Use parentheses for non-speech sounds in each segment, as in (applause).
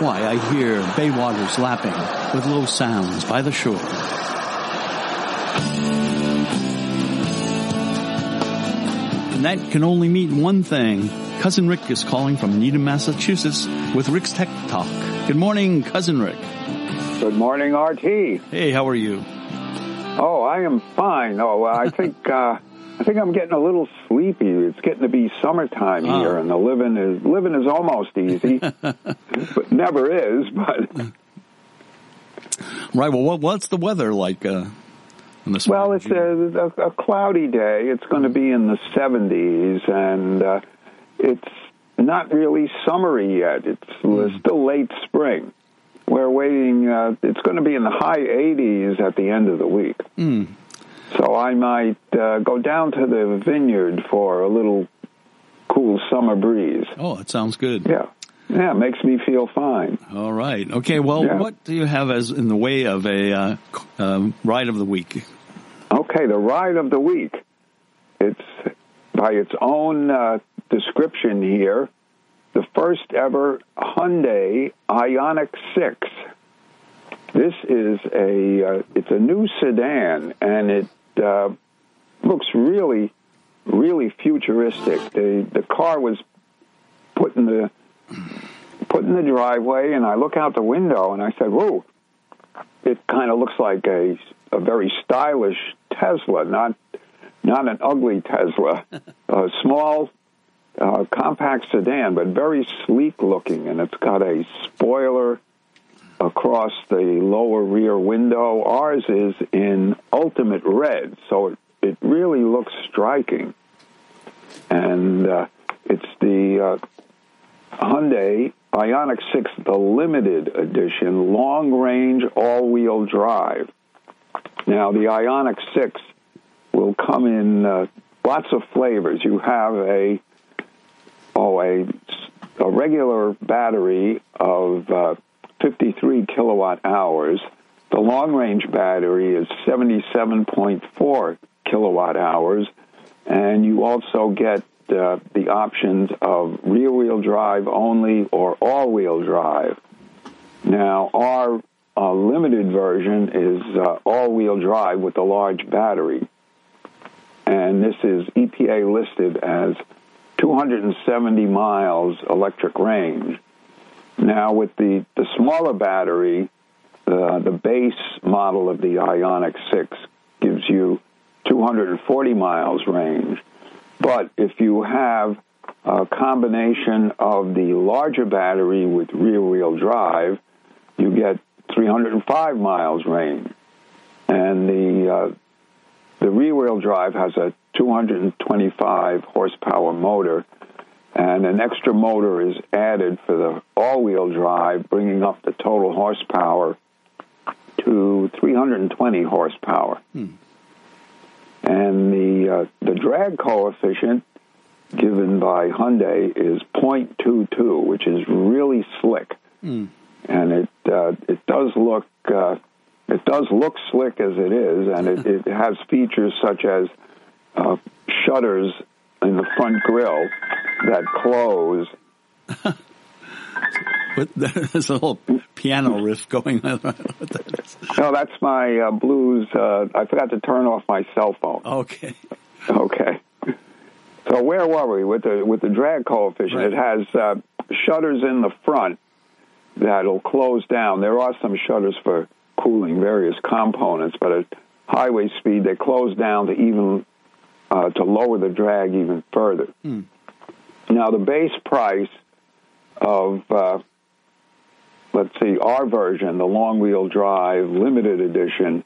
why I hear bay waters lapping with low sounds by the shore. And that can only mean one thing. Cousin Rick is calling from Needham, Massachusetts with Rick's Tech Talk. Good morning, Cousin Rick. Good morning, RT. Hey, how are you? Oh, I am fine. Oh, I (laughs) think uh, I think I'm getting a little sleepy. It's getting to be summertime Oh. here, and the living is living is almost easy, (laughs) but never is. But Right. Well, what, what's the weather like? Uh, in this well, it's a, a, a cloudy day. It's going to be in the 70s, and uh, it's not really summery yet. It's Hmm. still late spring. We're waiting. Uh, it's going to be in the high 80s at the end of the week. Hmm. I might uh, go down to the vineyard for a little cool summer breeze. Oh, it sounds good. Yeah, yeah, it makes me feel fine. All right. Okay. Well, Yeah. what do you have as in the way of a uh, uh, ride of the week? Okay, the ride of the week. It's by its own uh, description here, the first ever Hyundai IONIQ Six. This is a uh, it's a new sedan, and it uh, looks really, really futuristic. The the car was put in the put in the driveway, and I look out the window, and I said, "Whoa!" It kind of looks like a a very stylish Tesla, not not an ugly Tesla, (laughs) a small, uh, compact sedan, but very sleek looking, and it's got a spoiler across the lower rear window. Ours is in ultimate red, so it, it really looks striking, and uh, it's the uh, Hyundai IONIQ 6, the limited edition, long range all wheel drive. Now, the IONIQ 6 will come in uh, lots of flavors. You have a oh a, a regular battery of uh, 53 kilowatt hours. The long range battery is 77.4 kilowatt hours, and you also get uh, the options of rear wheel drive only or all wheel drive. Now, our uh, limited version is uh, all wheel drive with a large battery. And this is EPA listed as 270 miles electric range. Now, with the, the smaller battery, uh, the base model of the IONIQ 6 gives you 240 miles range. But if you have a combination of the larger battery with rear wheel drive, you get 305 miles range. And the, uh, the rear wheel drive has a 225 horsepower motor, and an extra motor is added for the all wheel drive, bringing up the total horsepower to 320 horsepower. And the, uh, the drag coefficient given by Hyundai is 0.22, which is really slick. And it uh, it does look uh, it does look slick as it is, and it, it has features such as uh, shutters in the front grille that close. (laughs) But there's a little piano riff going on. (laughs) that. No, that's my uh, blues. Uh, I forgot to turn off my cell phone. Okay. Okay. So where were we with the with the drag coefficient? Right. It has uh, shutters in the front that'll close down. There are some shutters for cooling various components, but at highway speed they close down to even uh, to lower the drag even further. Now the base price of uh, let's see our version, the long wheel drive limited edition,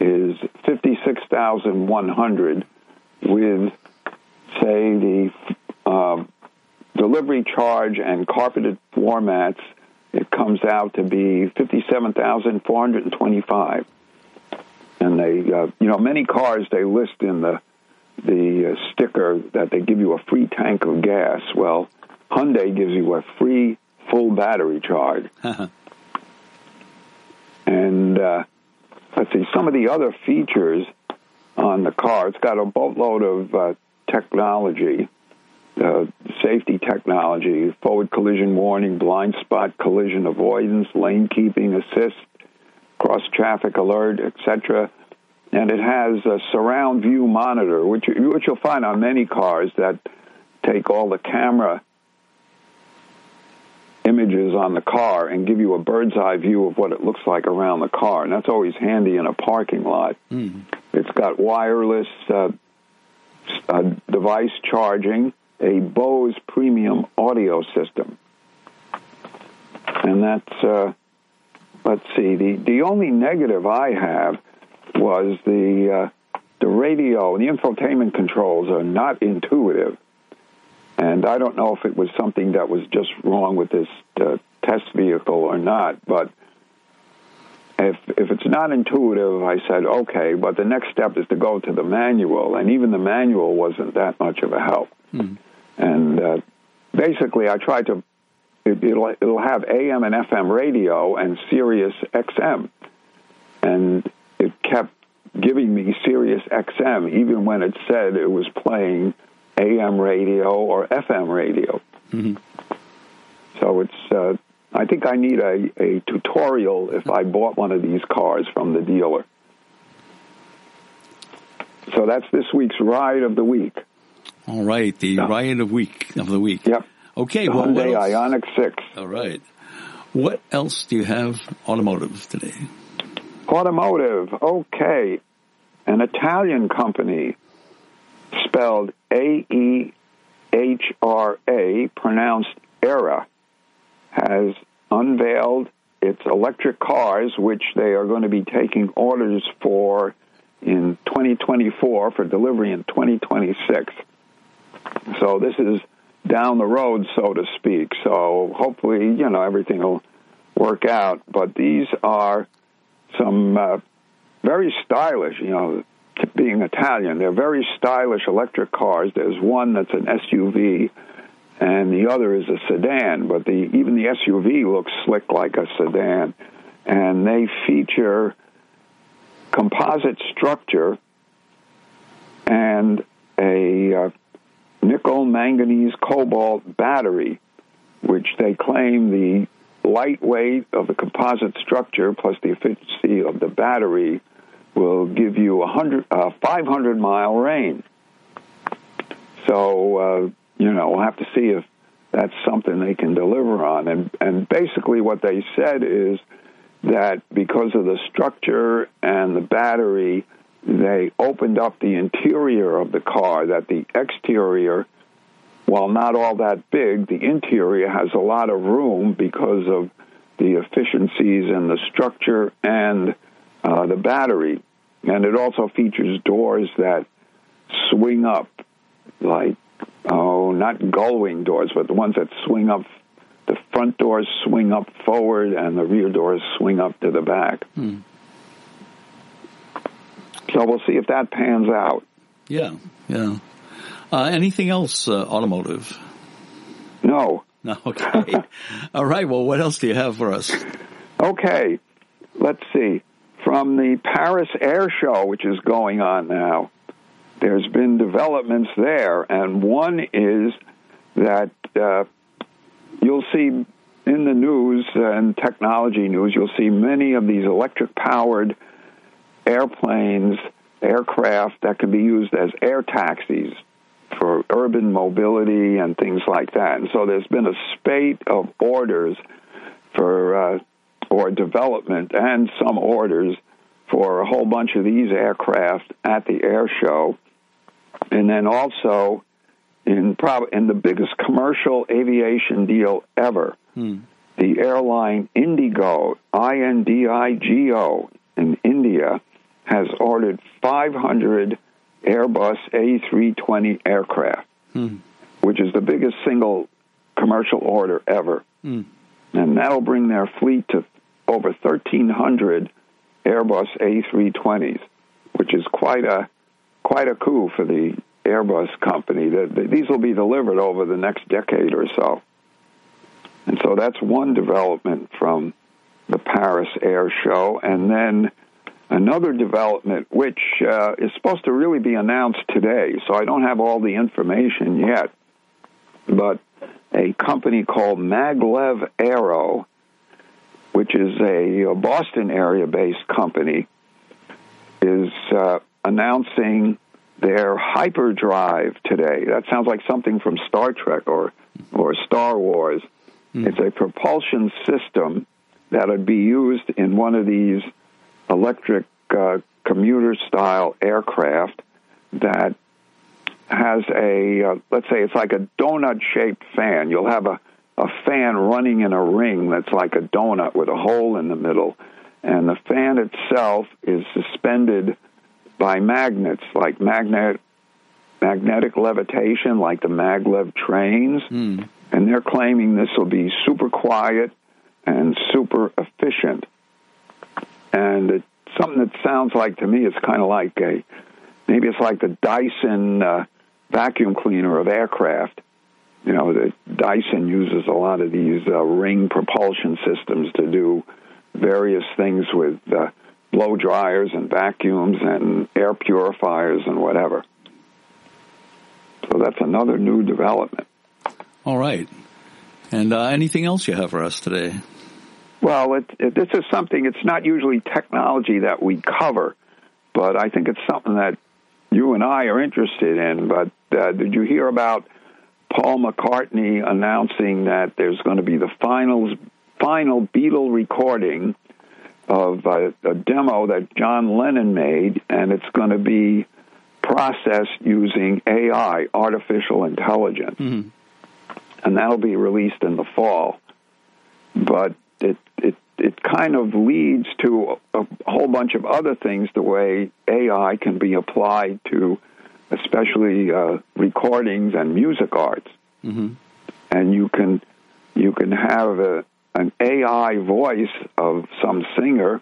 is fifty six thousand one hundred with say the um, delivery charge and carpeted floor mats, it comes out to be fifty-seven thousand four hundred and twenty-five. And they, uh, you know, many cars they list in the the uh, sticker that they give you a free tank of gas. Well, Hyundai gives you a free full battery charge. (laughs) and uh, let's see some of the other features on the car. It's got a boatload of uh, technology. Uh, safety technology, forward collision warning, blind spot collision avoidance, lane keeping assist, cross traffic alert, etc. And it has a surround view monitor, which, which you'll find on many cars that take all the camera images on the car and give you a bird's eye view of what it looks like around the car. And that's always handy in a parking lot. Mm. It's got wireless uh, uh, device charging, a Bose premium audio system. And that's, uh, let's see, the, the only negative I have was the, uh, the radio, and the infotainment controls are not intuitive. And I don't know if it was something that was just wrong with this uh, test vehicle or not, but if if it's not intuitive, I said okay. But the next step is to go to the manual, and even the manual wasn't that much of a help. Hmm. And uh, basically, I tried to. It, will it'll have AM and FM radio and Sirius XM, and giving me Sirius XM even when it said it was playing AM radio or FM radio. Mm-hmm. So it's. Uh, I think I need a, a tutorial if I bought one of these cars from the dealer. So that's this week's ride of the week. All right, the yeah. ride of week of the week. Yep. Okay. The well, Hyundai Ioniq Six. All right. What else do you have automotive today? Automotive. Okay. An Italian company spelled A E H R A, pronounced ERA, has unveiled its electric cars, which they are going to be taking orders for in 2024 for delivery in 2026. So this is down the road, so to speak. So hopefully, you know, everything will work out. But these are some uh, very stylish, you know, being Italian, they're very stylish electric cars. There's one that's an SUV, and the other is a sedan. But the even the SUV looks slick like a sedan, and they feature composite structure and a uh, nickel manganese cobalt battery, which they claim the lightweight of the composite structure plus the efficiency of the battery will give you a uh, 500 mile range. So, uh, you know, we'll have to see if that's something they can deliver on. And, and basically, what they said is that because of the structure and the battery, they opened up the interior of the car, that the exterior, while not all that big, the interior has a lot of room because of the efficiencies in the structure and uh, the battery. And it also features doors that swing up, like, oh, not gullwing doors, but the ones that swing up. The front doors swing up forward and the rear doors swing up to the back. Hmm. So we'll see if that pans out. Yeah, yeah. Uh, anything else uh, automotive? No. No, (laughs) okay. (laughs) All right, well, what else do you have for us? Okay, let's see from the Paris Air Show, which is going on now. There's been developments there, and one is that uh, you'll see in the news and technology news, you'll see many of these electric powered airplanes, aircraft that can be used as air taxis for urban mobility and things like that. And so there's been a spate of orders for uh, or development and some orders for a whole bunch of these aircraft at the air show. And then also in prob- in the biggest commercial aviation deal ever, hmm. the airline Indigo, I N D I G O in India has ordered 500 Airbus A320 aircraft, hmm. which is the biggest single commercial order ever. Hmm. And that'll bring their fleet to over 1,300 Airbus A320s, which is quite a quite a coup for the Airbus company. These will be delivered over the next decade or so, and so that's one development from the Paris Air Show, and then another development which uh, is supposed to really be announced today. So I don't have all the information yet, but a company called Maglev Aero, which is a Boston area based company, is uh, announcing their hyperdrive today. That sounds like something from Star Trek or or Star Wars. Mm. It's a propulsion system that would be used in one of these electric uh, commuter style aircraft that has a uh, let's say it's like a donut shaped fan. You'll have a a fan running in a ring that's like a donut with a hole in the middle, and the fan itself is suspended by magnets, like magnet magnetic levitation, like the maglev trains. Mm. And they're claiming this will be super quiet and super efficient. And it's something that sounds like to me it's kind of like a maybe it's like the Dyson uh, vacuum cleaner of aircraft. You know, Dyson uses a lot of these uh, ring propulsion systems to do various things with uh, blow dryers and vacuums and air purifiers and whatever. So that's another new development. All right. And uh, anything else you have for us today? Well, it, it, this is something, it's not usually technology that we cover, but I think it's something that you and I are interested in. But uh, did you hear about Paul McCartney announcing that there's going to be the finals, final Beatle recording of a, a demo that John Lennon made, and it's going to be processed using AI, artificial intelligence, mm-hmm. and that'll be released in the fall. But it it it kind of leads to a, a whole bunch of other things. The way AI can be applied to, especially uh, recordings and music arts, mm-hmm. and you can you can have a, an AI voice of some singer,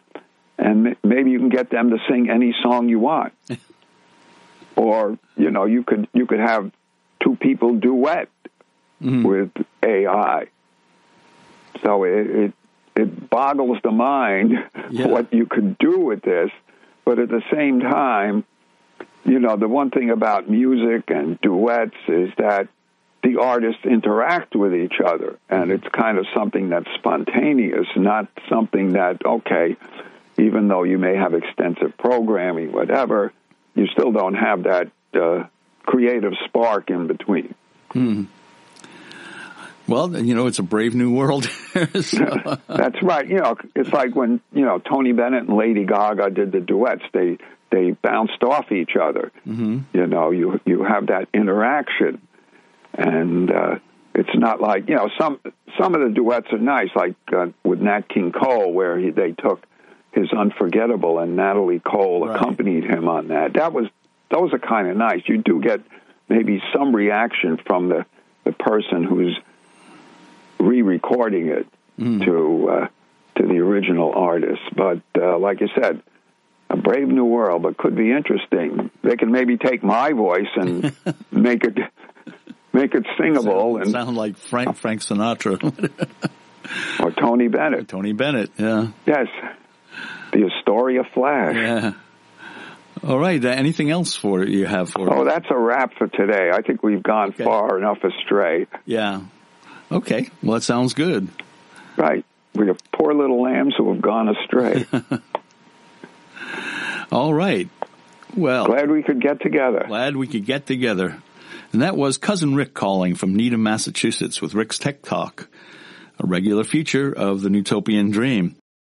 and maybe you can get them to sing any song you want. (laughs) or you know, you could you could have two people duet mm-hmm. with AI. So it, it it boggles the mind (laughs) yeah. what you could do with this, but at the same time, you know, the one thing about music and duets is that the artists interact with each other, and it's kind of something that's spontaneous, not something that, okay, even though you may have extensive programming, whatever, you still don't have that uh, creative spark in between. Hmm. Well, you know, it's a brave new world. (laughs) so. That's right. You know, it's like when you know Tony Bennett and Lady Gaga did the duets. They they bounced off each other. Mm-hmm. You know, you you have that interaction and uh, it's not like you know some some of the duets are nice, like uh, with Nat King Cole, where he, they took his Unforgettable and Natalie Cole right. accompanied him on that. That was those are kind of nice. You do get maybe some reaction from the the person who's re-recording it mm. to uh, to the original artist. But uh, like you said, a brave new world, but could be interesting. They can maybe take my voice and (laughs) make it make it singable sound, and sound like Frank Frank Sinatra (laughs) or Tony Bennett. Tony Bennett, yeah. Yes, the Astoria Flash. Yeah. All right. Uh, anything else for you have for? Oh, that's a wrap for today. I think we've gone okay. far enough astray. Yeah. Okay. Well, that sounds good. Right. We have poor little lambs who have gone astray. (laughs) All right. Well, glad we could get together. Glad we could get together. And that was Cousin Rick calling from Needham, Massachusetts with Rick's Tech Talk, a regular feature of the Newtopian Dream.